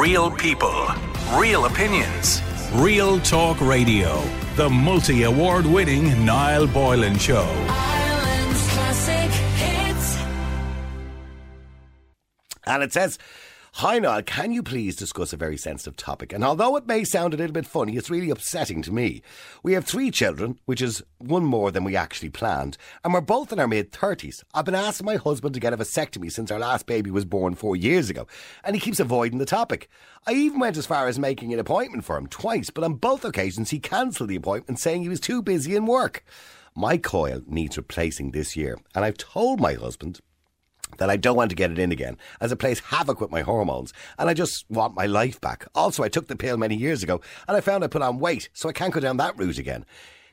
Real people, real opinions. Real Talk Radio. The multi award winning Niall Boylan Show. Ireland's classic hits. And it says, Hi Niall, can you please discuss a very sensitive topic? And although it may sound a little bit funny, it's really upsetting to me. We have three children, which is one more than we actually planned, and we're both in our mid 30s. I've been asking my husband to get a vasectomy since our last baby was born four years ago, and he keeps avoiding the topic. I even went as far as making an appointment for him twice, but on both occasions he cancelled the appointment saying he was too busy in work. My coil needs replacing this year, and I've told my husband that I don't want to get it in again, as it plays havoc with my hormones, and I just want my life back. Also, I took the pill many years ago, and I found I put on weight, so I can't go down that route again.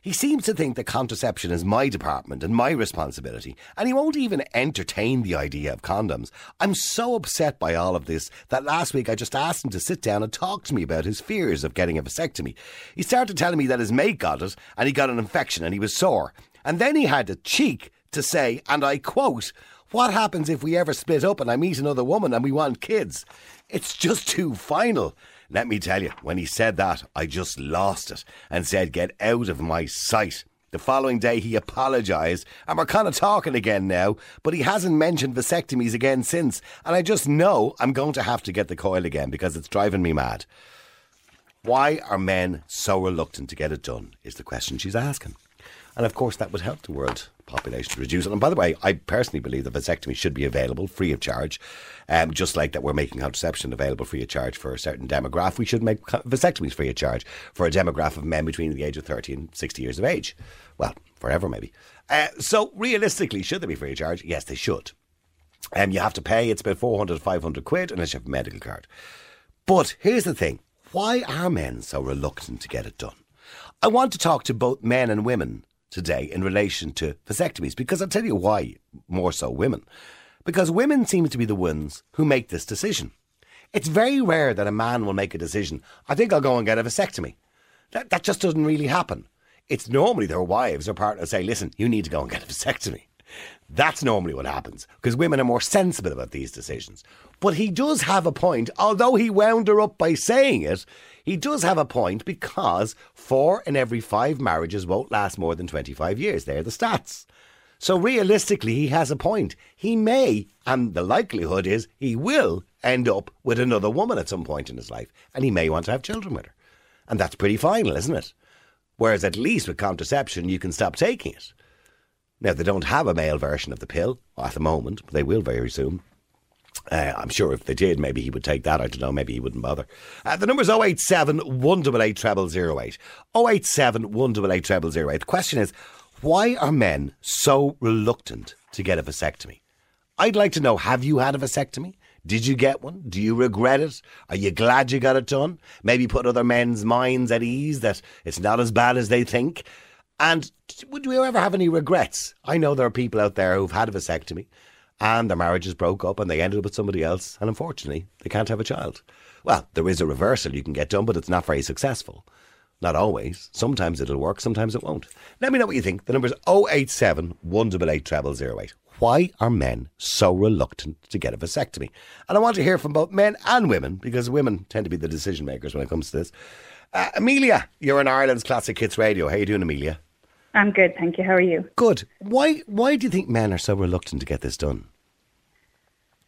He seems to think that contraception is my department and my responsibility, and he won't even entertain the idea of condoms. I'm so upset by all of this that last week I just asked him to sit down and talk to me about his fears of getting a vasectomy. He started telling me that his mate got it, and he got an infection, and he was sore. And then he had the cheek to say, and I quote, what happens if we ever split up and I meet another woman and we want kids? It's just too final. Let me tell you, when he said that, I just lost it and said, Get out of my sight. The following day, he apologised, and we're kind of talking again now, but he hasn't mentioned vasectomies again since, and I just know I'm going to have to get the coil again because it's driving me mad. Why are men so reluctant to get it done? Is the question she's asking. And of course, that would help the world population to reduce. And by the way, I personally believe that vasectomy should be available free of charge. Um, just like that we're making contraception available free of charge for a certain demographic, we should make vasectomies free of charge for a demographic of men between the age of 30 and 60 years of age. Well, forever maybe. Uh, so realistically, should they be free of charge? Yes, they should. Um, you have to pay, it's about 400 to 500 quid unless you have a medical card. But here's the thing why are men so reluctant to get it done? I want to talk to both men and women today in relation to vasectomies because I'll tell you why, more so women. Because women seem to be the ones who make this decision. It's very rare that a man will make a decision, I think I'll go and get a vasectomy. That, that just doesn't really happen. It's normally their wives or partners say, listen, you need to go and get a vasectomy. That's normally what happens because women are more sensible about these decisions. But he does have a point, although he wound her up by saying it. He does have a point because four in every five marriages won't last more than 25 years. They're the stats. So realistically, he has a point. He may, and the likelihood is he will end up with another woman at some point in his life, and he may want to have children with her. And that's pretty final, isn't it? Whereas at least with contraception, you can stop taking it. Now, they don't have a male version of the pill at the moment, but they will very soon. Uh, I'm sure if they did, maybe he would take that. I don't know. Maybe he wouldn't bother. Uh, the number's 087 188 0008. 087 188 0008. The question is, why are men so reluctant to get a vasectomy? I'd like to know, have you had a vasectomy? Did you get one? Do you regret it? Are you glad you got it done? Maybe put other men's minds at ease that it's not as bad as they think. And would you ever have any regrets? I know there are people out there who've had a vasectomy and their marriages broke up and they ended up with somebody else, and unfortunately, they can't have a child. Well, there is a reversal you can get done, but it's not very successful. Not always. Sometimes it'll work, sometimes it won't. Let me know what you think. The number's 087 188 0008. Why are men so reluctant to get a vasectomy? And I want to hear from both men and women, because women tend to be the decision makers when it comes to this. Uh, Amelia, you're on Ireland's Classic Hits Radio. How you doing, Amelia? I'm good, thank you. How are you? Good. Why why do you think men are so reluctant to get this done?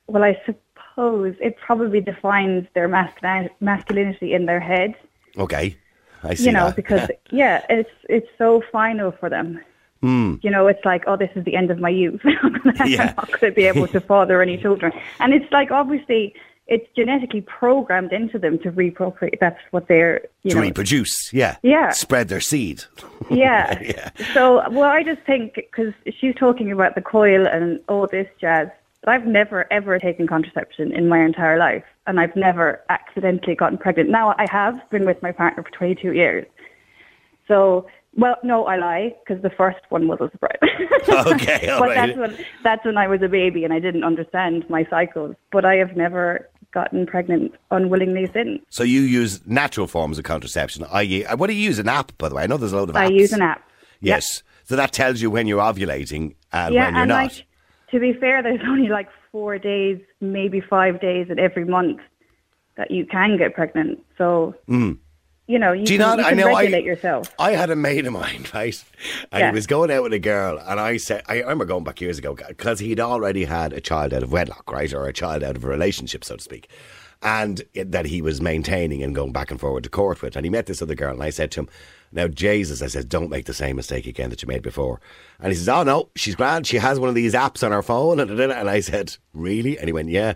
Well, I suppose it probably defines their masculin- masculinity in their head. Okay. I see You know, that. because yeah, it's it's so final for them. Hmm. You know, it's like, oh, this is the end of my youth. I'm not going to be able to father any children, and it's like obviously it's genetically programmed into them to reprocreate. That's what they're you to know. reproduce, yeah. Yeah. Spread their seed. Yeah. Yeah. So, well, I just think because she's talking about the coil and all this jazz, but I've never ever taken contraception in my entire life, and I've never accidentally gotten pregnant. Now I have been with my partner for 22 years. So, well, no, I lie because the first one was a surprise. Okay, all but right. that's when that's when I was a baby and I didn't understand my cycles. But I have never gotten pregnant unwillingly since. So you use natural forms of contraception, i.e., uh, what do you use? An app, by the way? I know there's a lot of apps. I use an app. Yes. So that tells you when you're ovulating and yeah, when you're and not. like to be fair, there's only like four days, maybe five days in every month that you can get pregnant. So, you know, you. Do you can, not? you I know. regulate I, yourself. I had a mate of mine, right? And Yeah. he was going out with a girl, and I said, I remember going back years ago because he'd already had a child out of wedlock, right, or a child out of a relationship, so to speak, and it- that he was maintaining and going back and forward to court with. And he met this other girl, and I said to him, "Now, Jesus," I said, "don't make the same mistake again that you made before." And he says, "Oh no, she's grand. She has one of these apps on her phone." And I said, "Really?" And he went, "Yeah."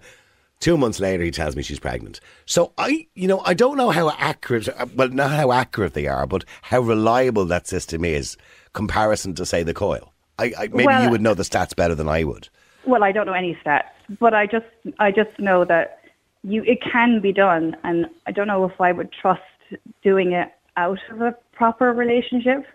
Two months later, he tells me she's pregnant. So I, you know, I don't know how accurate, uh, well, not how accurate they are, but how reliable that system is comparison to say the coil. I, I maybe Well- you would know the stats better than I would. Well, I don't know any stats, but I just I just know that you it can be done, and I don't know if I would trust doing it out of a proper relationship.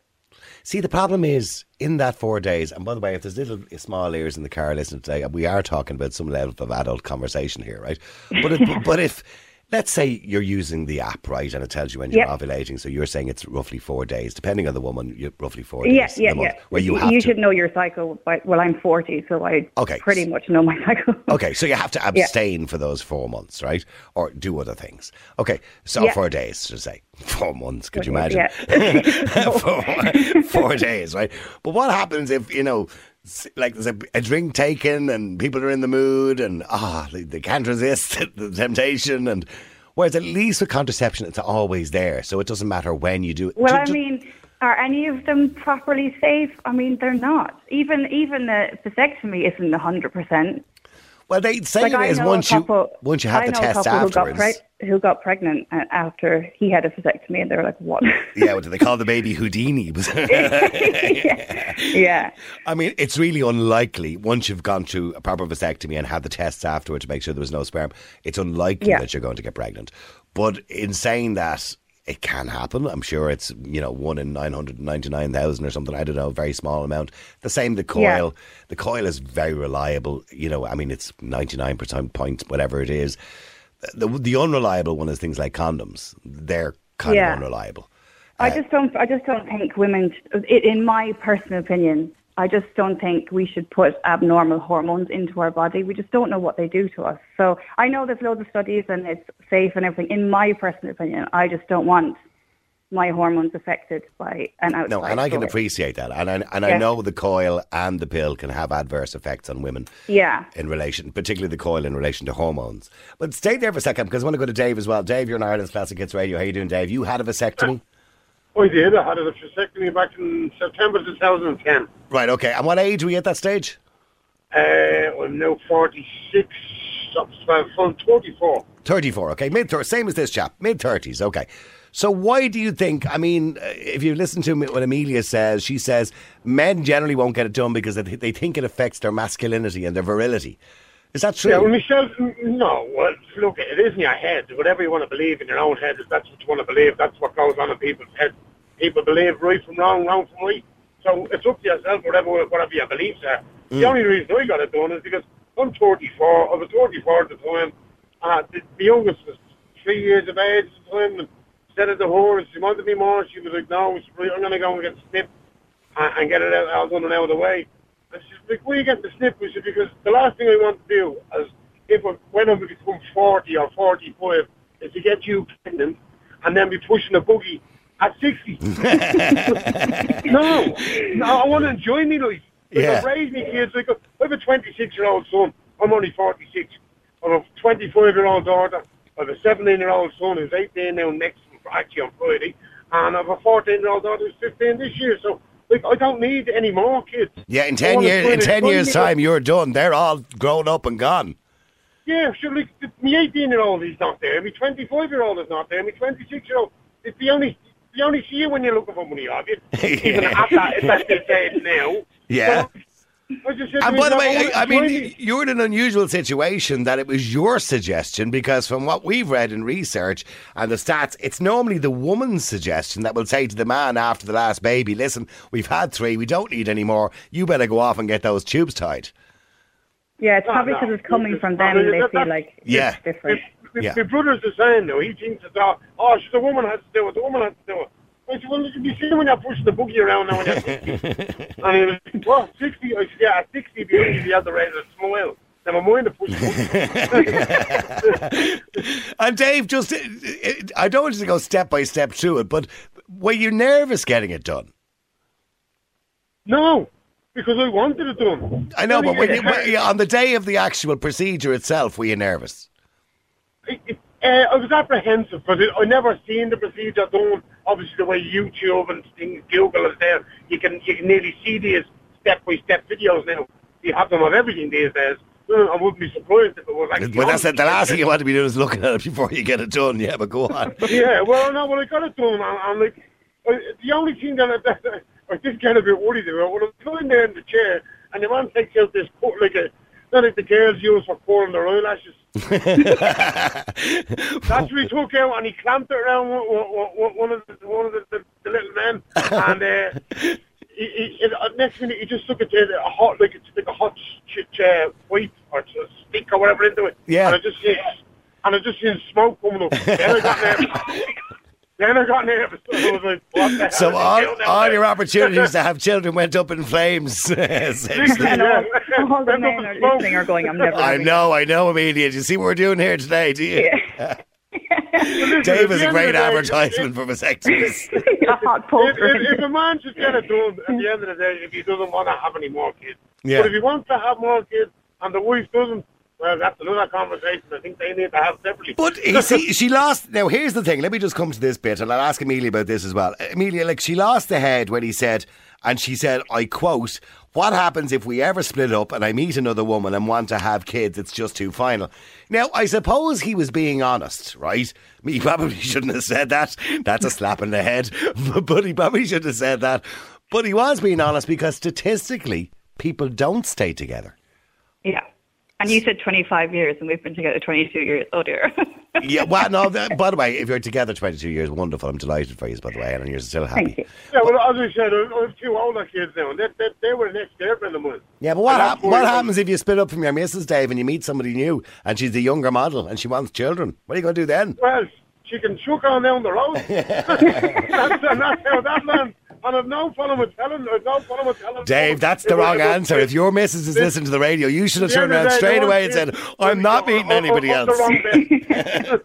See, the problem is in that four days, and by the way, if there's little small ears in the car listening today, we are talking about some level of adult conversation here, right? But if, but if let's say you're using the app, right, and it tells you when you're Yep. ovulating, so you're saying it's roughly four days, depending on the woman, you're roughly four Yeah, days yeah, a month, yeah. where you have to. should know your cycle. By, well, I'm 40, so I Okay. pretty much know my cycle. Okay, so you have to abstain for those four months, right? Or do other things. Okay, so Yeah. four days, to say. Four months, could you imagine? days, four, four days, right? But what happens if, you know, like there's a, a drink taken and people are in the mood and, ah, they, they can't resist the temptation and. Whereas at least with contraception, it's always there, so it doesn't matter when you do it. Well, Ju- I mean, are any of them properly safe? I mean, they're not. Even even the vasectomy isn't hundred percent. Well, they say Like it is once a you once you have I the test a couple who got, afterwards. preg- who got pregnant after he had a vasectomy, and they were like, "What?" yeah, what do they call the baby Houdini? yeah, I mean, it's really unlikely once you've gone through a proper vasectomy and had the tests afterward to make sure there was no sperm. It's unlikely Yeah. that you're going to get pregnant. But in saying that, it can happen. I'm sure it's you know one in nine hundred ninety nine thousand or something. I don't know, a very small amount. The same the coil. Yeah. The coil is very reliable. You know, I mean, it's ninety nine percent point whatever it is. The the unreliable one is things like condoms. They're kind Yeah. of unreliable. I uh, just don't. I just don't think women. In my personal opinion, I just don't think we should put abnormal hormones into our body. We just don't know what they do to us. So I know there's loads of studies and it's safe and everything. In my personal opinion, I just don't want my hormones affected by an outside. No, and I can source. appreciate that, and I, and I know the coil and the pill can have adverse effects on women. Yeah. in relation, particularly the coil in relation to hormones. But stay there for a second because I want to go to Dave as well. Dave, you're in Ireland's Classic Hits Radio. How are you doing, Dave? You had a vasectomy, I did. I had a vasectomy back in September 2010. right? Okay. And what age were you at that stage? Uh, I'm now 46, I'm from 24. Thirty-four. Okay, mid thirties. Same as this chap, mid thirties. Okay. So why do you think? I mean, uh, if you listen to what Amelia says, she says men generally won't get it done because they think it affects their masculinity and their virility. Is that true? Yeah, well, Michelle, no, well, look, it is in your head. Whatever you want to believe in your own head, if that's what you want to believe, that's what goes on in people's heads. People believe right from wrong, wrong from right. So it's up to yourself, whatever, whatever your beliefs are. The only reason I got it done is because I'm 34. I was 34 at the time. Uh, the, the youngest was three years of age at the time. And instead of the horse, she wanted me more. She was like, no, I'm going to go and get snipped and, and get it out, all done and out of the way. And she's like, why are you getting the snip? We said, because the last thing I want to do is, if I, when I become 40 or 45, is to get you pregnant and then be pushing a buggy at 60. no, no, I want to enjoy my life. Like, Yeah. I've raised my kids. Like, I have a 26-year-old son. I'm only 46. I have a 25-year-old daughter. I have a 17-year-old son who's 18 now next, actually on Friday. And I have a 14-year-old daughter who's 15 this year. So, like, I don't need any more kids. yeah, in ten years, in ten years' time, you're done. They're all grown up and gone. Yeah, sure. Like my 18 year old is not there. My 25 year old is not there. My 26 year old. It's the only. You only see you when you're looking for money, obviously. Even at that, if that's the age now. Yeah. So, I just said to And by the way, I, I mean, you're in an unusual situation that it was your suggestion because from what we've read in research and the stats, it's normally the woman's suggestion that will say to the man after the last baby, listen, we've had three, we don't need any more, you better go off and get those tubes tied. Yeah, it's No, probably no. because it's coming from I them. mean, They that- feel that- like Yeah. it's different. My, Yeah. my brother's the same though. He thinks it's all, oh, she's the woman has to do it. The woman has to do it. I said, well, you be when you're pushing the buggy around now when you're 60. and he was like, what, 60? I said, yeah, at 60, be easy, you have the to smile. Never mind the push. And Dave, just, uh, I don't want you to go step by step through it, but were you nervous getting it done? no, because I wanted it done. I know, but when you, when you- on the day of the actual procedure itself, were you nervous? it- it- uh, I was apprehensive because I never seen the procedure done. Obviously, the way YouTube and things, Google is there, you can you can nearly see these step by step videos now. You have them of everything these days. I wouldn't be surprised if it was like. Well, that's it. The last thing you want to be doing is looking at it before you get it done. Yeah, but go on. Yeah, well, no, when I got it done, I'm, I'm like, uh, the only thing that I, that I did get a bit worried about when I was lying there in the chair and the man takes out this like a, not like the girls use for curling their eyelashes. That's what he took out and he clamped it around one, one, one- one of the one of the, the, the little men and. Uh, he, he, it, uh, next minute, he just took it to a hot, like it's like a hot ch- ch- uh, pipe or a stick or whatever into it. Yeah. And I just see, and I just seen smoke coming up. Then I got nervous. then I got nervous. I was like, what the hell? So all, all your opportunities to have children went up in flames. essentially. And all, the men are listening are going, I'm never I know, I know, Amelia. Do you see what we're doing here today? Do you? Listen, Dave is a great of the day, advertisement for vasectomies. a hot If, if, if a man should get it done, at the end of the day, if he doesn't want to have any more kids. Yeah. But if he wants to have more kids and the wife doesn't, well, that's another conversation I think they need to have separately. But you see, she lost. Now, here's the thing. Let me just come to this bit, and I'll ask Amelia about this as well. Amelia, like, she lost the head when he said, and she said, I quote, What happens if we ever split up and I meet another woman and want to have kids? It's just too final. Now, I suppose he was being honest, right? He probably shouldn't have said that. That's a slap in the head. But he probably shouldn't have said that. But he was being honest because statistically, people don't stay together. yeah. And you said 25 years, and we've been together 22 years. Oh, dear. Yeah, well, no, th- by the way, if you're together 22 years, wonderful. I'm delighted for you, by the way, and you're still happy. Thank you. yeah, well, as I said, I, I have two older kids now, and they, they, they were the next girlfriend of mine. Yeah, but what, And hap- what happens if you split up from your missus, Dave, and you meet somebody new and she's a younger model and she wants children? What are you going to do then? Well, she can chuck on down the road. that's, and that's how that lands. And I've no problem with telling, I've no problem with telling. Dave, that's the wrong answer. If your missus is listening to the radio, you should have turned around straight away and said, I'm not meeting anybody I'm else. the wrong bet.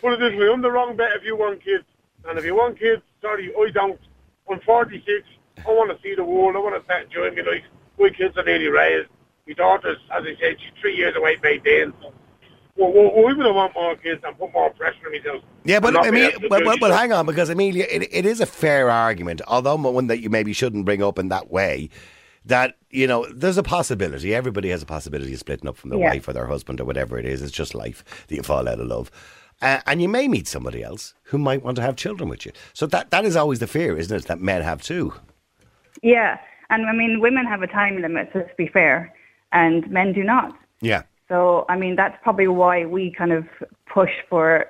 Put it this way, I'm the wrong bet if you want kids. And if you want kids, sorry, I don't. I'm 46. I want to see the world. I want to start enjoying my life. My kids are nearly raised. My daughter's, as I said, she's three years away by then. So, well, well, I would want more kids and put more pressure on myself. Yeah, but And I mean, but, but, but hang on, because Amelia, it, it is a fair argument, although one that you maybe shouldn't bring up in that way. That you know, there's a possibility. Everybody has a possibility of splitting up from their Yeah. wife or their husband or whatever it is. It's just life that you fall out of love, uh, and you may meet somebody else who might want to have children with you. So that that is always the fear, isn't it? That men have too. yeah. And I mean, women have a time limit, so to be fair, and men do not. Yeah. So, I mean, that's probably why we kind of push for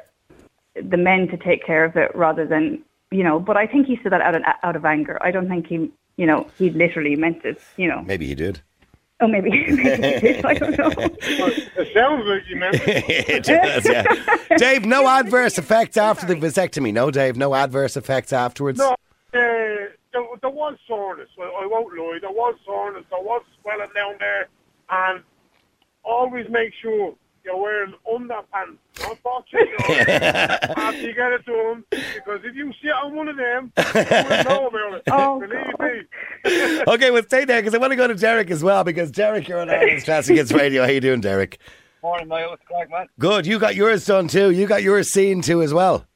the men to take care of it rather than, you know, but I think he said that out of, out of anger. I don't think he, you know, he literally meant it, you know. Maybe he did. Oh, maybe, maybe he did. I don't know. It sounds like you meant it. it does, yeah. Dave, no adverse effects after the vasectomy. No, Dave, no adverse effects afterwards. No, uh, there, there was soreness. I, I won't lie. There was soreness. There was swelling down there, and always make sure you're wearing underpants, not boxers. after you get it done, because if you sit on one of them, you will know about it. Oh, Believe God. me. Okay, well, stay there because I want to go to Derek as well because Derek, you're on Ireland's Classic Hits Radio. How you doing, Derek? Morning, Niall. It's Craig, man. Good. You got yours done too. You got yours seen too as well.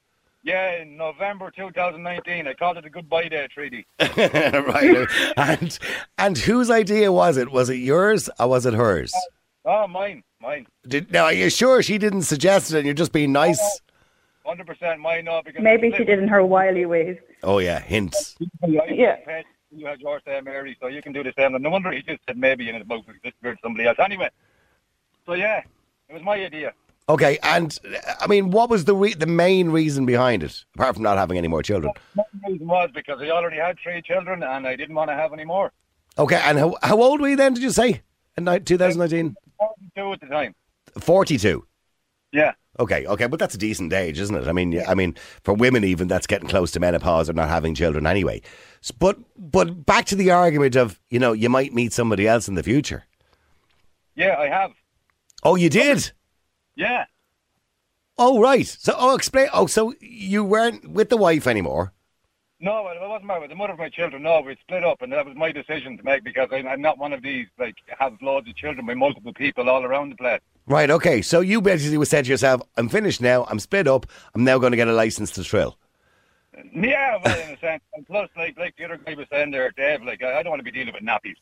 Yeah, in November 2019, I called it a goodbye day treaty. right. And and whose idea was it? Was it yours or was it hers? Oh, mine, mine. Did, now, are you sure she didn't suggest it and you're just being nice? 100% mine, no, because... Maybe she did in her wily ways. Oh, yeah, hints. Yeah. You had yours there, Mary, so you can do the same. And no wonder he just said maybe in his mouth because it's somebody else. Anyway, so yeah, it was my idea. Okay, and uh, I mean, what was the re- the main reason behind it, apart from not having any more children? The reason was because I already had three children and I didn't want to have any more. Okay, and how, how old were you then, did you say? In 2019? 42 at the time. 42. Yeah. Okay, okay, but that's a decent age, isn't it? I mean, I mean, for women even, that's getting close to menopause or not having children anyway. But but back to the argument of you know you might meet somebody else in the future. Yeah, I have. Oh, you did? Yeah. Oh, right. So, oh, explain. Oh, so you weren't with the wife anymore? No, well, I wasn't married the mother of my children. No, we split up, and that was my decision to make because I'm, I'm not one of these like have loads of children with multiple people all around the place. Right. Okay. So you basically said to yourself, "I'm finished now. I'm split up. I'm now going to get a license to trill." Yeah, well, in a sense. And plus, like like the other guy was saying there, Dave, like I, I don't want to be dealing with nappies.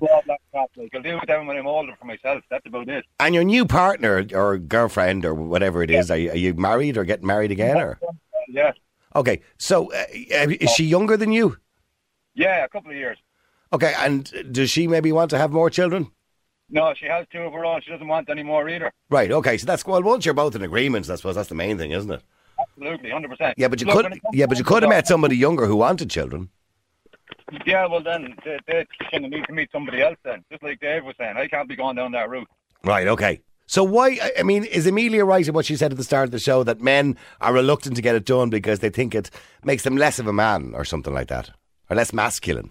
All that crap, like, I'll deal with them when I'm older for myself. That's about it. And your new partner or girlfriend or whatever it is, are, you, are you married or getting married again? Or Yeah, okay. So uh, is she younger than you? yeah, a couple of years. Okay. And does she maybe want to have more children? No, she has two of her own. She doesn't want any more either. Right. Okay. So that's well. Once you're both in agreement, I suppose that's the main thing, isn't it? Absolutely, hundred percent. Yeah, but you Look, could. when it comes Yeah, but you could have met somebody younger who wanted children. Yeah, well then they, they kind of need to meet somebody else then. Just like Dave was saying, I can't be going down that route. Right. Okay. So why? I- mean, is Amelia right in what she said at the start of the show that men are reluctant to get it done because they think it makes them less of a man or something like that, or less masculine?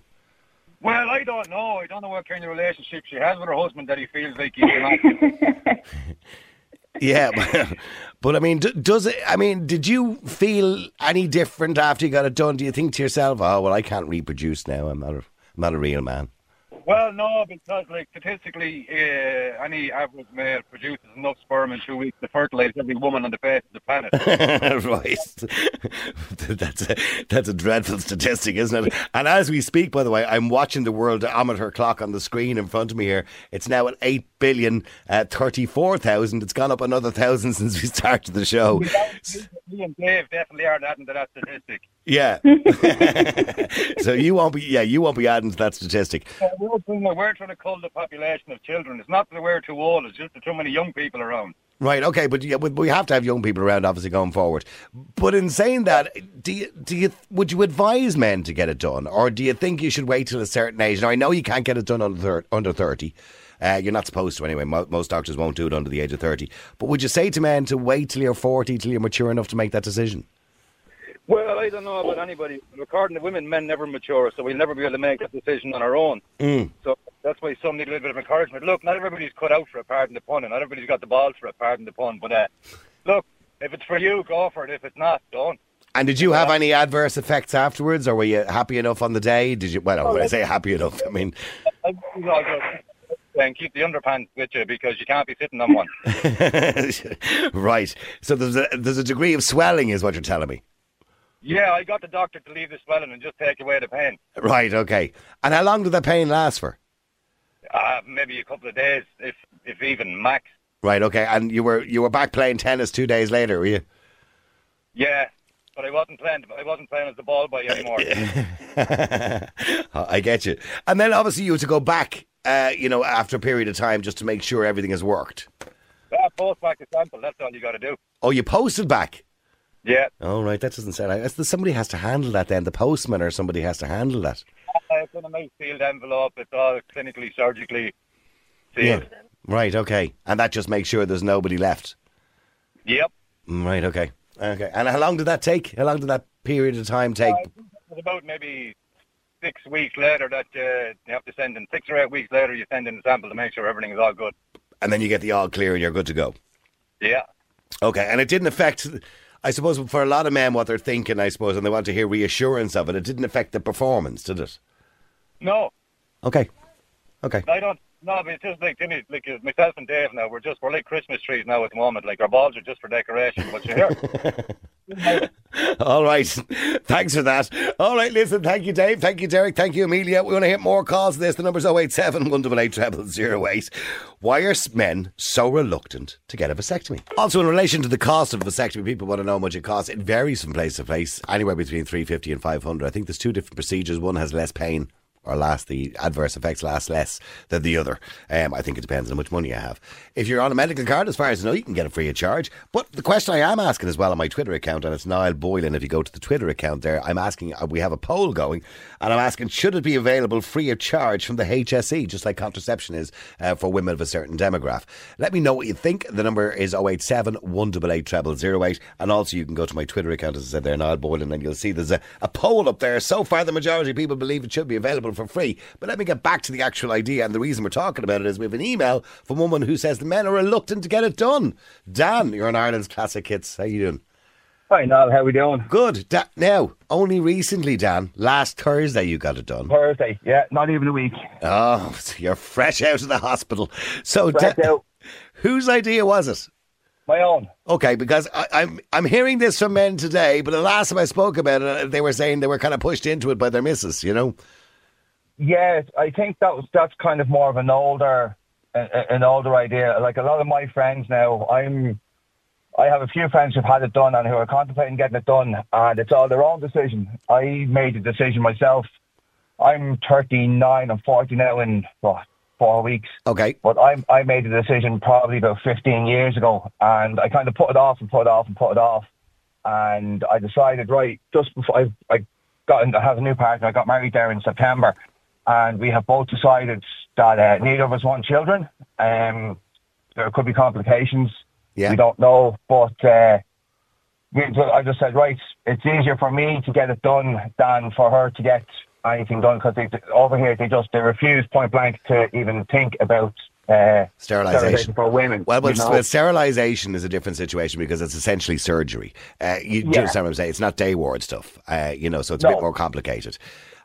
Well, I don't know. I don't know what kind of relationship she has with her husband that he feels like he's a Yeah, but, but I mean, does it? I mean, did you feel any different after you got it done? Do you think to yourself, "Oh, well, I can't reproduce now. I'm not a, I'm not a real man." Well, no, because like statistically, uh, any average male produces enough sperm in two weeks to fertilize every woman on the face of the planet. right. that's a, that's a dreadful statistic, isn't it? And as we speak, by the way, I'm watching the Worldometer clock on the screen in front of me here. It's now at eight billion uh, thirty-four thousand. It's gone up another thousand since we started the show. Me and Dave definitely aren't adding to that statistic. Yeah. so you won't be. Yeah, you won't be adding to that statistic. Uh, We're trying, to, we're trying to cull the population of children. It's not that we're too old; it's just that too many young people around. Right. Okay. But yeah, we we have to have young people around, obviously, going forward. But in saying that, do you do you would you advise men to get it done, or do you think you should wait till a certain age? Now, I know you can't get it done under thir- under thirty. Uh, you're not supposed to anyway. Mo- most doctors won't do it under the age of thirty. But would you say to men to wait till you're forty, till you're mature enough to make that decision? Well, I don't know about anybody. According to women, men never mature, so we'll never be able to make that decision on our own. Mm. So that's why some need a little bit of encouragement. Look, not everybody's cut out for a pardon the pun, and not everybody's got the balls for a pardon the pun. But uh, look, if it's for you, go for it. If it's not, don't. And did you have any adverse effects afterwards, or were you happy enough on the day? Did you? Well, when I say happy enough, I mean, I- you know, just- And keep the underpants with you because you can't be sitting on one. right. So there's a there's a degree of swelling, is what you're telling me. Yeah, I got the doctor to leave the swelling and just take away the pain. Right. Okay. And how long did the pain last for? Uh, maybe a couple of days, if if even max. Right. Okay. And you were you were back playing tennis two days later, were you? Yeah, but I wasn't playing. I wasn't playing as the ball boy anymore. I get you. And then obviously you had to go back, uh, you know, after a period of time just to make sure everything has worked. Yeah, post back a sample. That's all you got to do. Oh, you posted back. Yeah, Oh, right. That doesn't sound like somebody has to handle that. Then the postman or somebody has to handle that. Uh, it's in a nice sealed envelope. It's all clinically, surgically sealed. Right. Okay. And that just makes sure there's nobody left. Yep. Mm, Right. Okay. Okay. And how long did that take? How long did that period of time take? Uh, it was about maybe six weeks later that uh, you have to send in. Six or eight weeks later, you send in the sample to make sure everything is all good. And then you get the all clear and you're good to go. Yeah. Okay, and it didn't affect. I suppose for a lot of men, what they're thinking, I suppose, and they want to hear reassurance of it. It didn't affect the performance, did it? No, Okay, okay. I don't. No, but it's just like Timmy, like myself and Dave now. We're just we're like Christmas trees now at the moment. Like our balls are just for decoration. But you hear, All right. Thanks for that. All right, listen. Thank you, Dave. Thank you, Derek. Thank you, Amelia. We want to hit more calls this. The number's 087 188 08. Why are men so reluctant to get a vasectomy? Also, in relation to the cost of a vasectomy, people want to know how much it costs. It varies from place to place, anywhere between 350 and 500. I think there's two different procedures. One has less pain or last the adverse effects last less than the other. Um, I think it depends on how much money you have. If you're on a medical card, as far as I know, you can get it free of charge. But the question I am asking as well on my Twitter account, and it's Niall Boylan. If you go to the Twitter account there, I'm asking. uh, We have a poll going, and I'm asking, should it be available free of charge from the HSE, just like contraception is uh, for women of a certain demographic? Let me know what you think. The number is 087 188 0008. And also, you can go to my Twitter account, as I said there, Niall Boylan, and you'll see there's a, a poll up there. So far, the majority of people believe it should be available people for free. But let me get back to the actual idea. And the reason we're talking about it is we have an email from a woman who says the men are reluctant to get it done. Dan, you're on Ireland's Classic Hits. How you doing? Hi, Niall. How we doing? Good. Da- now, only recently, Dan, last Thursday you got it done. Thursday. Yeah, not even a week. Oh, so you're fresh out of the hospital. So, Da- whose idea was it? My own. Okay, because I, I'm I'm hearing this from men today, but the last time I spoke about it, they were saying they were kind of pushed into it by their missus. You know? Yeah, I think that was that's kind of more of an older, an older idea. Like a lot of my friends now, I'm, I have a few friends who've had it done and who are contemplating getting it done, and it's all their own decision. I made the decision myself. I'm 39. I'm 40 now in what four weeks. Okay. But I I made the decision probably about 15 years ago, and I kind of put it off and put it off and put it off, and I decided right just before I I got in, I have a new partner. I got married there in September, and we have both decided that uh, neither of us want children. Um, there could be complications. Yeah. We don't know, but. Uh, we, I just said, right, it's easier for me to get it done than for her to get anything done because over here they just they refuse point blank to even think about uh, Sterilisation. for women. Well, well, you know? well, sterilisation is a different situation because it's essentially surgery. Uh, you do Yeah. understand what I'm saying? It's not day ward stuff, uh, you know, so it's a bit more complicated.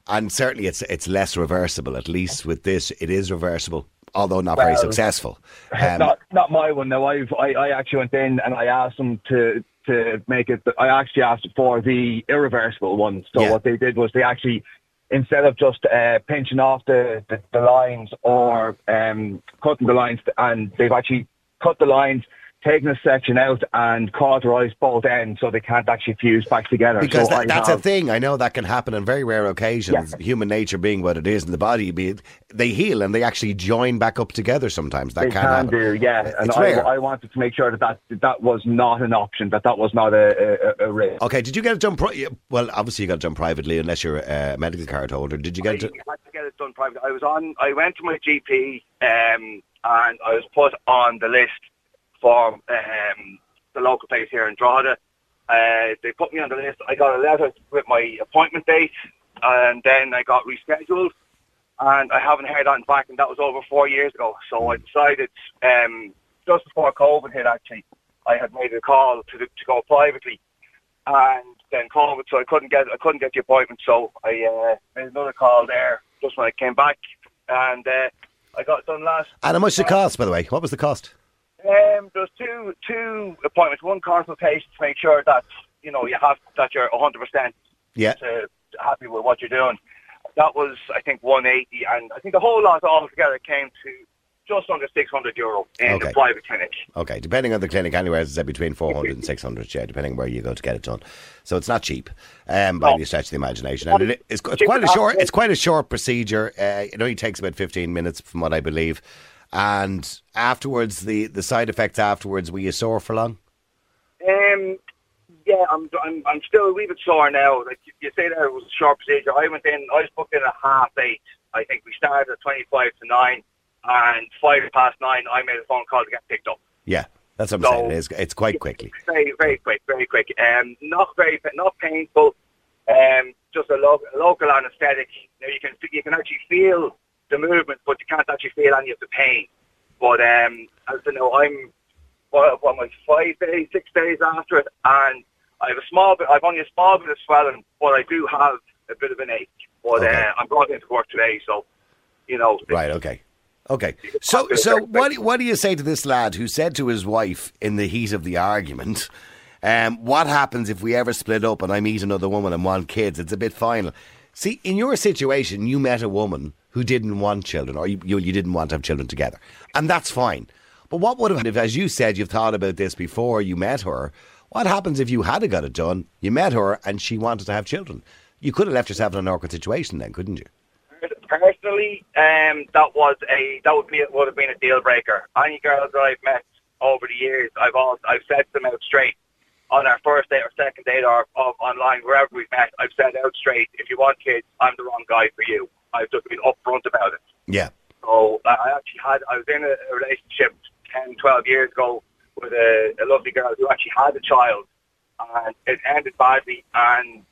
And certainly it's it's less reversible. At least with this, it is reversible, although not very successful. Um, not not my one. Now I've I, I actually went in and I asked them to to make it. I actually asked for the irreversible one. So Yeah. what they did was they actually instead of just uh, pinching off the, the, the lines or um, cutting the lines, and they've actually cut the lines. Taken a section out and cauterized both ends so they can't actually fuse back together. because so that, I that's a thing. I know that can happen on very rare occasions. Human nature being what it is, and the body be they heal and they actually join back up together. Sometimes that They can, can happen. do, yeah. And It's I, rare. I wanted to make sure that that, that was not an option, that that was not a, a, a risk. Okay, did you get it done? Pri- well, obviously you got it done privately, unless you're a medical card holder. Did you get it? I had to get it done privately. I was on. I went to my GP, um, and I was put on the list for um, the local place here in Drogheda. Uh, they put me on the list. I got a letter with my appointment date, and then I got rescheduled, and I haven't heard on back, and that was over four years ago. So I decided, um, just before COVID hit, actually, I had made a call to to go privately, and then COVID, so I couldn't get I couldn't get the appointment. So I uh, made another call there just when I came back, and uh, I got done last. And how much did it cost, by the way? What was the cost? Um, there's two two appointments. One consultation to make sure that you know you have that you're 100 percent Yeah. happy with what you're doing. That was I think 180, and I think the whole lot altogether came to just under 600 euro in Okay. the private clinic. Okay, depending on the clinic, anywhere is between 400 and 600, yeah, depending where you go to get it done. So it's not cheap um, by No. any stretch of the imagination. And it, it's, it's quite a short it's quite a short procedure. Uh, it only takes about 15 minutes from what I believe. And afterwards, the, the side effects afterwards, were you sore for long? Um, yeah, I'm, I'm I'm still a wee bit sore now. Like you- you say, there it was a short procedure. I went in. I was booked in at half eight. I think we started at 25 to nine, and five past nine, I made a phone call to get picked up. Yeah, that's what I'm So- saying. It's, it's quite quickly. Very, very quick, very quick. Um, not very, not painful. Um, just a, lo- a local anaesthetic. Now you can you can actually feel the movement, but you can't actually feel any of the pain. But um, as you know, I'm what, what am I, five days, six days after it, and I have a small bit. I've only a small bit of swelling, but I do have a bit of an ache. But Okay. uh, I'm going into work today, so you know. Right, okay. Okay. So so what do, what do you say to this lad who said to his wife in the heat of the argument, um, what happens if we ever split up and I meet another woman and want kids? It's a bit final. See, in your situation, you met a woman who didn't want children or you, you, didn't want to have children together. And that's fine. But what would have if, as you said, you've thought about this before you met her? What happens if you had got it done, you met her and she wanted to have children? You could have left yourself in an awkward situation then, couldn't you? Personally, um, that was a that would be would have been a deal breaker. Any girls that I've met over the years, I've all I've said them out straight on our first date or second date or, or online wherever we've met. I've said out straight, if you want kids, I'm the wrong guy for you. I've just been upfront about it. Yeah. So I I actually had I was in a, a relationship 10, 12 years ago with a, a lovely girl who actually had a child, and it ended badly. And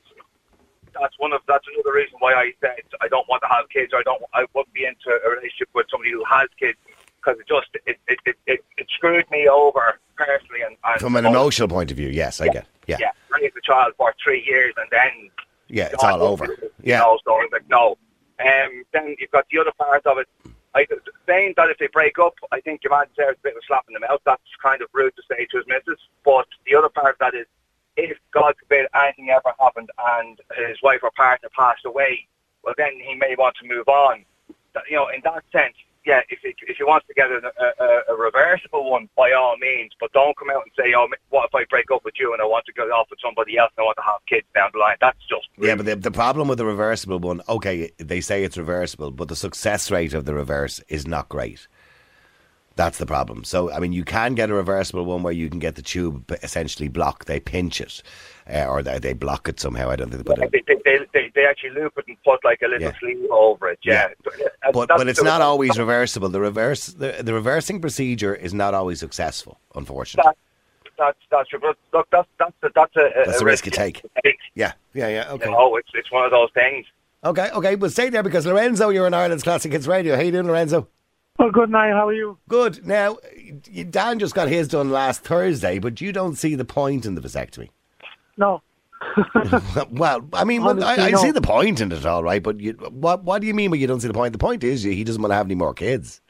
that's one of that's another reason why I said I don't want to have kids. Or I don't. I wouldn't be into a relationship with somebody who has kids because it just it it, it, it, it screwed me over personally. And, and From an emotional point of view, yes, I get. Yeah. yeah, raise a child for three years and then Yeah, it's all over. You Yeah. know, so it's like no. Um, then you've got the other part of it. I, saying that if they break up, I think your man deserves a bit of a slap in the mouth. That's kind of rude to say to his missus. But the other part of that is, if God forbid anything ever happened and his wife or partner passed away, well then he may want to move on. You know, in that sense, yeah, if if he wants to get a, a, a reversible one, by all means, but don't come out and say, oh, what if I break up with you and I want to go off with somebody else and I want to have kids down the line? That's just Yeah, but the, the problem with the reversible one, okay, they say it's reversible, but the success rate of the reverse is not great. That's the problem. So, I mean, you can get a reversible one where you can get the tube essentially blocked. They pinch it, uh, or they, they block it somehow. I don't think they put it. they, they, they, they, they actually loop it and put like a little Yeah. sleeve over it. Yeah, But but it's not always reversible. The reverse the, the reversing procedure is not always successful, unfortunately. That's that's true. But look, that's that's a, that's a, That's a the risk you take. Yeah, yeah, yeah. Okay. You know, it's it's one of those things. Okay, okay, but stay there because Lorenzo, you're in Ireland's Classic Hits Radio. How you doing, Lorenzo? Well, good night. How are you? Good. Now, Dan just got his done last Thursday, but you don't see the point in the vasectomy. No. well, I mean, well, I, I Honestly, see the point in it, all right. But you, what what do you mean when you don't see the point? The point is he doesn't want to have any more kids.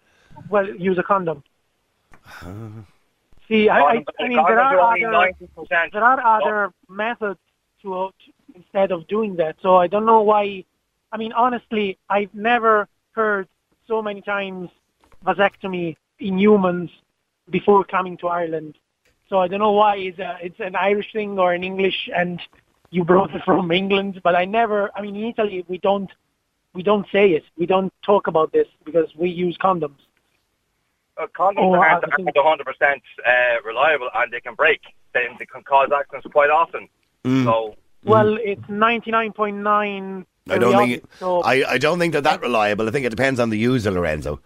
Well, use a condom. See, I, I, I mean, there are other 90%. there are other methods to, uh, to instead of doing that. So I don't know why. I mean, honestly, I've never heard so many times vasectomy in humans before coming to Ireland. So I don't know why it's, a, it's an Irish thing or an English, and you brought it from England. But I never. I mean, in Italy, we don't we don't say it. We don't talk about this because we use condoms. Uh, condoms Oh, aren't, I aren't 100% uh, reliable and they can break. They, they can cause accidents quite often. Mm. So Well, it's ninety nine point nine. I don't think So I, I don't think they're that reliable. I think it depends on the user, Lorenzo.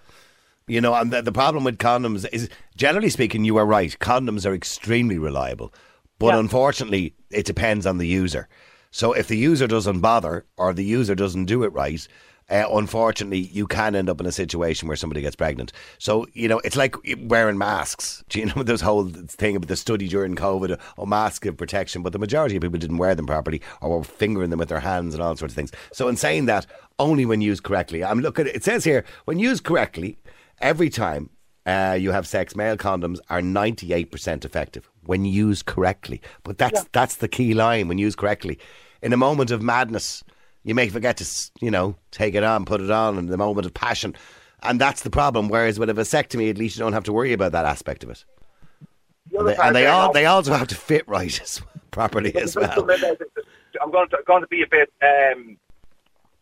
You know, and the, the problem with condoms is, generally speaking, you are right. Condoms are extremely reliable, but Yeah. unfortunately, it depends on the user. So if the user doesn't bother or the user doesn't do it right, uh, unfortunately, you can end up in a situation where somebody gets pregnant. So you know, it's like wearing masks. Do you know this whole thing about the study during COVID? Oh, masks give protection, but the majority of people didn't wear them properly or were fingering them with their hands and all sorts of things. So in saying that, only when used correctly. I'm looking. It says here when used correctly, every time uh, you have sex, male condoms are 98% effective when used correctly. But that's that's the key line when used correctly. In a moment of madness, you may forget to, you know, take it on, put it on in the moment of passion. And that's the problem. Whereas with a vasectomy, at least you don't have to worry about that aspect of it. the And they, and they all they also have to fit right as, properly as well. I'm going to going to be a bit. Um,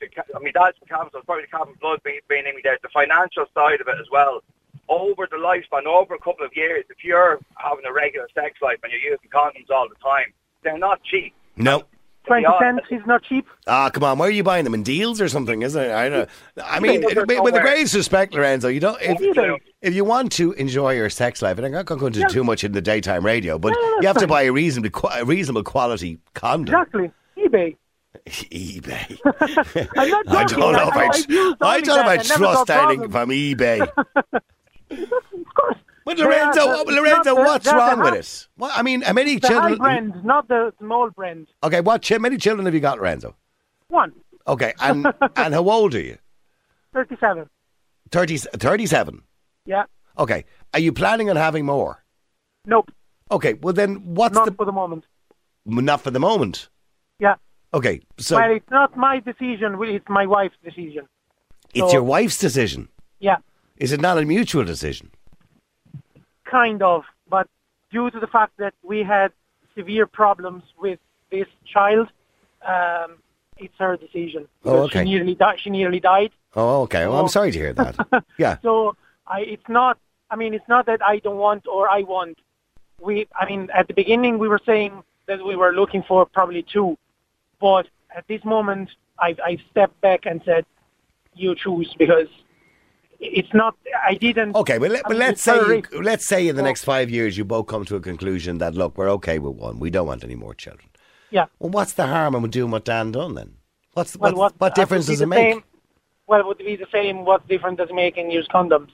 the I mean, that's the Cavan, so it's probably the Cavan blood being, being in me there. The financial side of it as well. Over the lifespan, over a couple of years, if you're having a regular sex life and you're using condoms all the time, they're not cheap. No. twenty cents is not cheap. Ah, come on! Where are you buying them in deals or something? Isn't it? I don't. I mean, They're with, with the greatest respect, Lorenzo, you don't. If, eBay. if you want to enjoy your sex life, and I'm not going to go into Yeah. too much in the daytime radio, but No, no, you have that's to buy a reasonably a reasonable quality condom. Exactly. eBay. eBay. I'm not I don't know if I, I, I've I don't know if I trust anything from eBay. Of course. But Lorenzo, the- oh, Lorenzo, the- what's wrong with high- it? What, I mean, how many The high children? brand, not the small brand. Okay, what? How many children have you got, Lorenzo? One. Okay, and and how old are you? 37. 30, 37. Yeah. Okay, are you planning on having more? Nope. Okay, well then, what's Not the for the moment. not for the moment? Okay, so well, it's not my decision. It's my wife's decision. it's so- your wife's decision. Yeah. Is it not a mutual decision? Kind of. But due to the fact that we had severe problems with this child, um, it's her decision. Oh, okay. She nearly, di- she nearly died. Oh, okay. Well, I'm Oh. sorry to hear that. yeah. So I, it's not. I mean, it's not that I don't want or I want. We. I mean, at the beginning we were saying that we were looking for probably two, but at this moment I've, I've stepped back and said, you choose because it's not. I didn't. Okay, but, let, but let's say you, let's say in the next five years you both come to a conclusion that look, we're okay with one. We don't want any more children. Yeah. Well, what's the harm in doing what Dan done then? What's Well, what, what, what uh, difference does it make? Same, well, it would be the same. What difference does it make in use condoms?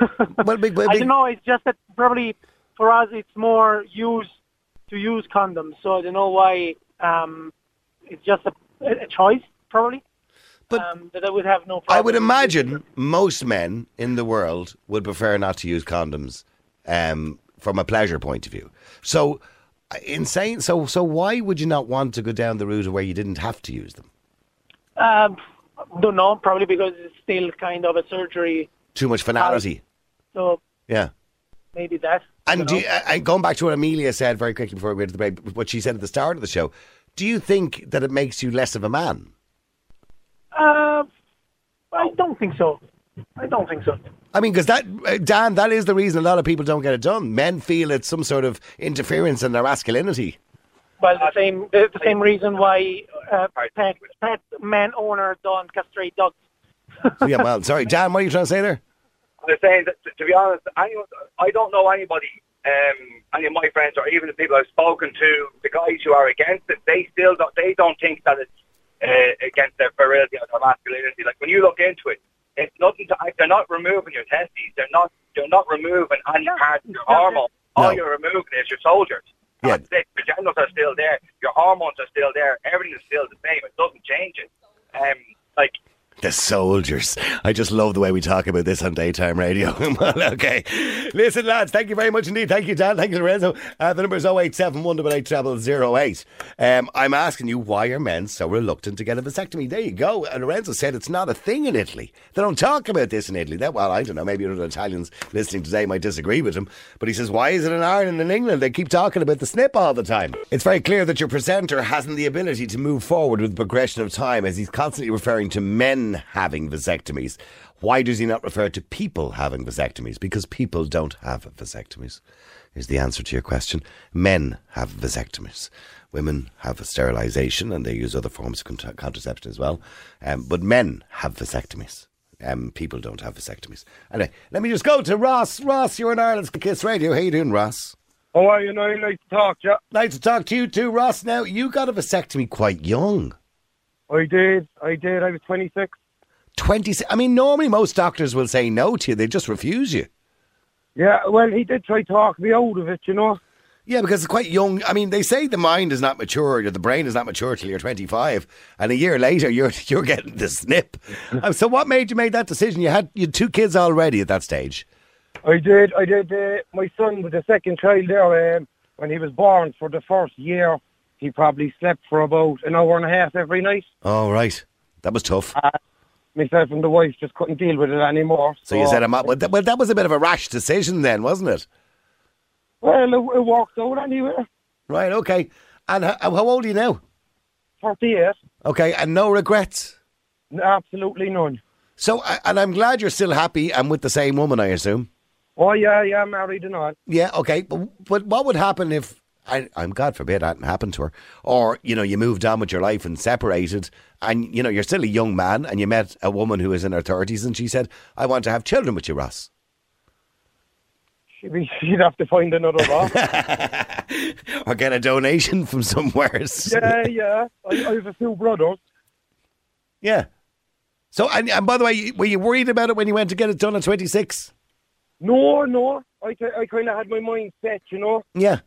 Well, big, well, I don't know. It's just that probably for us, it's more used to use condoms. So I don't know why. Um, it's just a, a choice, probably. But um, that I would have no. Problem I would imagine most men in the world would prefer not to use condoms um, from a pleasure point of view. So, uh, insane. So, so why would you not want to go down the route of where you didn't have to use them? Um, don't know. Probably because it's still kind of a surgery. Too much finality. So Yeah. maybe that. And don't do know. you, and going back to what Amelia said very quickly before we went to the break, what she said at the start of the show, do you think that it makes you less of a man? Uh, I don't think so. I don't think so. I mean, because that, uh, Dan, that is the reason a lot of people don't get it done. Men feel it's some sort of interference in their masculinity. Well, the same the, the same reason why uh, pet, pet man owner don't castrate dogs. So, yeah, well, sorry, Dan, what are you trying to say there? I'm saying that, to be honest, anyone, I don't know anybody, um, any of my friends or even the people I've spoken to, the guys who are against it, they still don't, they don't think that it's uh, against their virility or their masculinity. Like when you look into it, it's nothing to. They're not removing your testes. They're not. They're not removing any part of your hormone. All No. you're removing is your soldiers. Yeah. It. Your genitals are still there. Your hormones are still there. Everything is still the same. It doesn't change it. Um, like The soldiers. I just love the way we talk about this on daytime radio. okay. Listen, lads, thank you very much indeed. Thank you, Dan. Thank you, Lorenzo. Uh, the number is 087 08 um, I'm asking you, why are men so reluctant to get a vasectomy? There you go. And Lorenzo said it's not a thing in Italy. They don't talk about this in Italy. That, well, I don't know. Maybe other Italians listening today might disagree with him. But he says, why is it in Ireland and England? They keep talking about the snip all the time. It's very clear that your presenter hasn't the ability to move forward with the progression of time as he's constantly referring to men having vasectomies. Why does he not refer to people having vasectomies? Because people don't have vasectomies, is the answer to your question. Men have vasectomies. Women have sterilisation and they use other forms of contraception as well. Um, but men have vasectomies. Um, people don't have vasectomies. Anyway, let me just go to Ross. Ross, you're in Ireland's Kiss Radio. How you doing, Ross? How are you now? Nice to talk to you. Nice to talk to you too, Ross. Now, you got a vasectomy quite young. I did. I did. I was 26. 20. I mean, normally most doctors will say no to you, they just refuse you. Yeah, well, he did try to talk me out of it, you know. Yeah, because it's quite young. I mean, they say the mind is not mature, or the brain is not mature till you're 25, and a year later you're you're getting the snip. Um, so, what made you make that decision? You had you had two kids already at that stage. I did. I did. Uh, my son was the second child there. Um, when he was born, for the first year, he probably slept for about an hour and a half every night. Oh, right, that was tough. Myself and the wife just couldn't deal with it anymore. So you said, I'm out. Well, that, well, that was a bit of a rash decision then, wasn't it? Well, it, it worked out anyway. Right. Okay. And how, how old are you now? 38. Okay, and no regrets. Absolutely none. So, uh, and I'm glad you're still happy and with the same woman, I assume. Oh, yeah, yeah, married and all. Yeah, okay. But, but what would happen if, I, I'm God forbid that happened to her, or, you know, you moved on with your life and separated, and, you know, you're still a young man, and you met a woman who was in her 30s, and she said, I want to have children with you, Ross. She'd, have to find another law. or get a donation from somewhere. yeah, yeah. I, I have a few brothers. Yeah. So, and, and by the way, were you worried about it when you went to get it done at 26? No, no. I, I kind of had my mind set, you know. Yeah.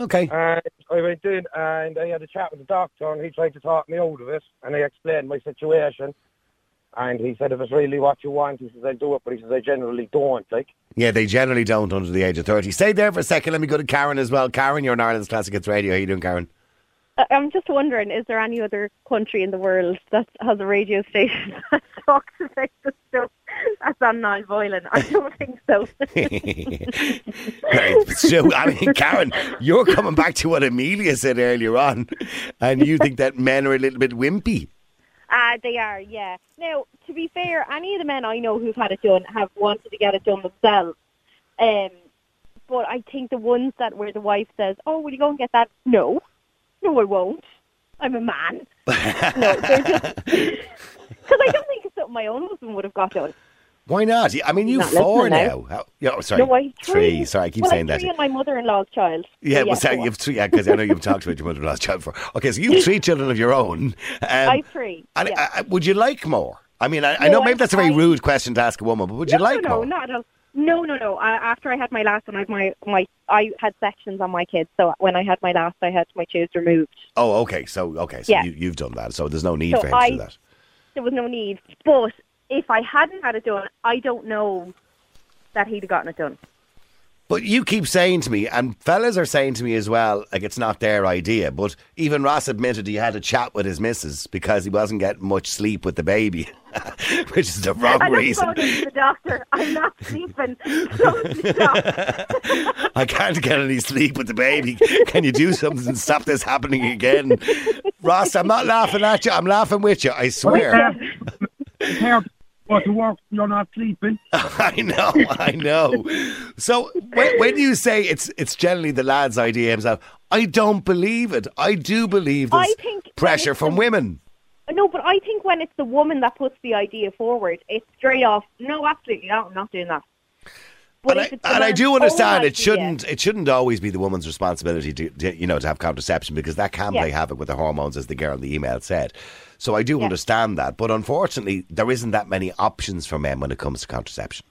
Okay. And I went in and I had a chat with the doctor and he tried to talk me out of it and I explained my situation. And he said, if it's really what you want, he says, I'll do it. But he says, I generally don't, like. Yeah, they generally don't under the age of 30. Stay there for a second. Let me go to Karen as well. Karen, you're in Ireland's Classic Hits Radio. How you doing, Karen? I- I'm just wondering, is there any other country in the world that has a radio station that talks about the stuff that's Niall Boylan? I don't think so. Right. So, I mean, Karen, you're coming back to what Amelia said earlier on, and you think that men are a little bit wimpy. Ah, they are, yeah. Now, to be fair, any of the men I know who've had it done have wanted to get it done themselves. Um, but I think the ones that where the wife says, "Oh, will you go and get that?" No, no, I won't. I'm a man. no, because I don't think it's something my own husband would have got done. Why not? I mean, you Not four now. now. Oh, sorry, No, I three. Sorry, I keep well, saying I'm that. three and my mother-in-law's child. Yeah, So, well, sorry, go you have three. Yeah, because I know you've talked about your mother-in-law's child before. Okay, so you have three children of your own. Um, I've three, And yeah. uh, would you like more? I mean, I, I know maybe I- that's a very I- rude question to ask a woman, but would you like no, more? No, not at all. No, no, no. Uh, after I had my last one, I had my my I had sections on my kids. So when I had my last, I had my tubes removed. Oh, okay. So okay, so Yeah. you, you've done that. So there's no need So for him to do that. There was no need. But if I hadn't had it done, I don't know that he'd have gotten it done. But you keep saying to me, and fellas are saying to me as well, like it's not their idea. But even Ross admitted he had a chat with his missus because he wasn't getting much sleep with the baby, which is the wrong I just reason. phoned into the doctor. I'm not sleeping. Close. I can't get any sleep with the baby. Can you do something and stop this happening again? Ross, I'm not laughing at you. I'm laughing with you. I swear. Care go to work, you're not sleeping. I know, I know. So when, when you say it's it's generally the lad's idea himself, I don't believe it. I do believe there's I think pressure from the- women. No, but I think when it's the woman that puts the idea forward, it's straight off. No, absolutely not. I'm not doing that. But And I, if it's the and I do understand it shouldn't it shouldn't always be the woman's responsibility to, to you know to have contraception because that can play havoc with the hormones as the girl in the email said. So I do Yeah. understand that, but unfortunately there isn't that many options for men when it comes to contraception.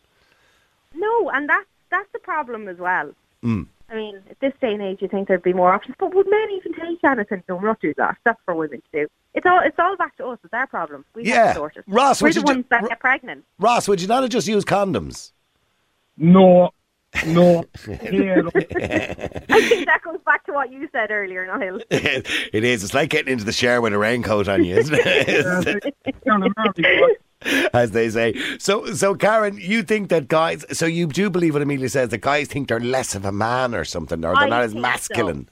No, and that's that's the problem as well. Mm. I mean, at this day and age, you think there'd be more options, but would men even take anything? No, we're not do that. That's for women to do. It's all it's all back to us. It's our problem. We have Yeah. to sort it. Ross, we're would the you do- ones that get pregnant. Ross, would you not have just used condoms? No, no. Here. I think that goes back to what you said earlier, Niall. it is. It's like getting into the shower with a raincoat on you, isn't it? Down in America, As they say. So, so Karen, you think that guys? So you do believe what Amelia says that guys think they're less of a man or something, or they're I not as think so. masculine.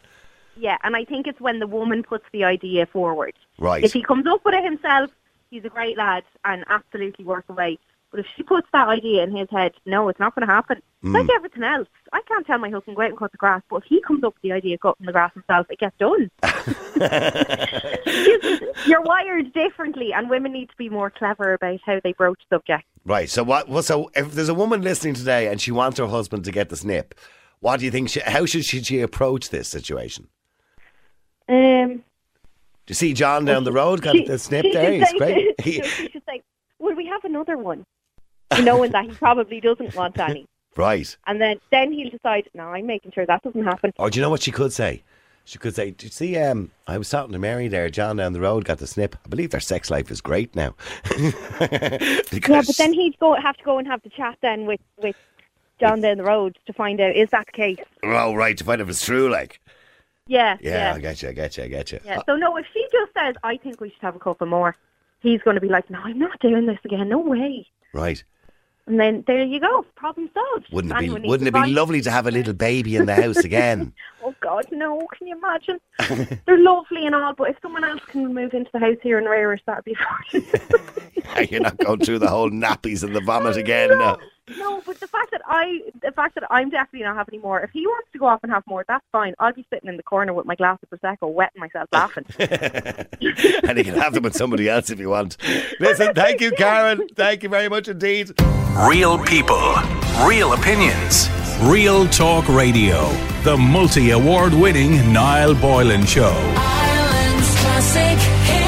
Yeah, and I think it's when the woman puts the idea forward. Right. If he comes up with it himself, he's a great lad and absolutely worth away. But if she puts that idea in his head, no, it's not going to happen. Mm. Like everything else, I can't tell my husband go out and cut the grass, but if he comes up with the idea of cutting the grass himself, it gets done. You're wired differently, and women need to be more clever about how they broach subjects. Right. So what? Well, so if there's a woman listening today and she wants her husband to get the snip, what do you think? She, how should she, she approach this situation? Um, Do you see John down the road got she- the snip there? He's say- great. He- she should say, "Will we have another one?" Knowing that he probably doesn't want any, right. and then then he'll decide. No, I'm making sure that doesn't happen. Or do you know what she could say? She could say, "Do you see? Um, I was talking to Mary there. John down the road got the snip. I believe their sex life is great now." Yeah, but then he'd go have to go and have the chat then with with John down the road to find out is that the case. oh, right to find out if it's true. Like, Yeah, yeah, yeah, I get you. I get you. I get you. yeah. So no, if she just says, "I think we should have a couple more," he's going to be like, "No, I'm not doing this again. No way." Right. And then there you go, problem solved. Wouldn't it be? Wouldn't it be lovely to have a little baby in the house again? Oh God, no! Can you imagine? They're lovely and all, but if someone else can move into the house here in Rairish, that'd be fine. You're not going through the whole nappies and the vomit again. No. No, but the fact that I, the fact that I'm definitely not having any more. If he wants to go off and have more, that's fine. I'll be sitting in the corner with my glass of prosecco, wetting myself laughing. and you can have them with somebody else if you want. Listen, thank you, Karen. Thank you very much indeed. Real people, real opinions. Real Talk Radio. The multi award winning Niall Boylan Show. Ireland's classic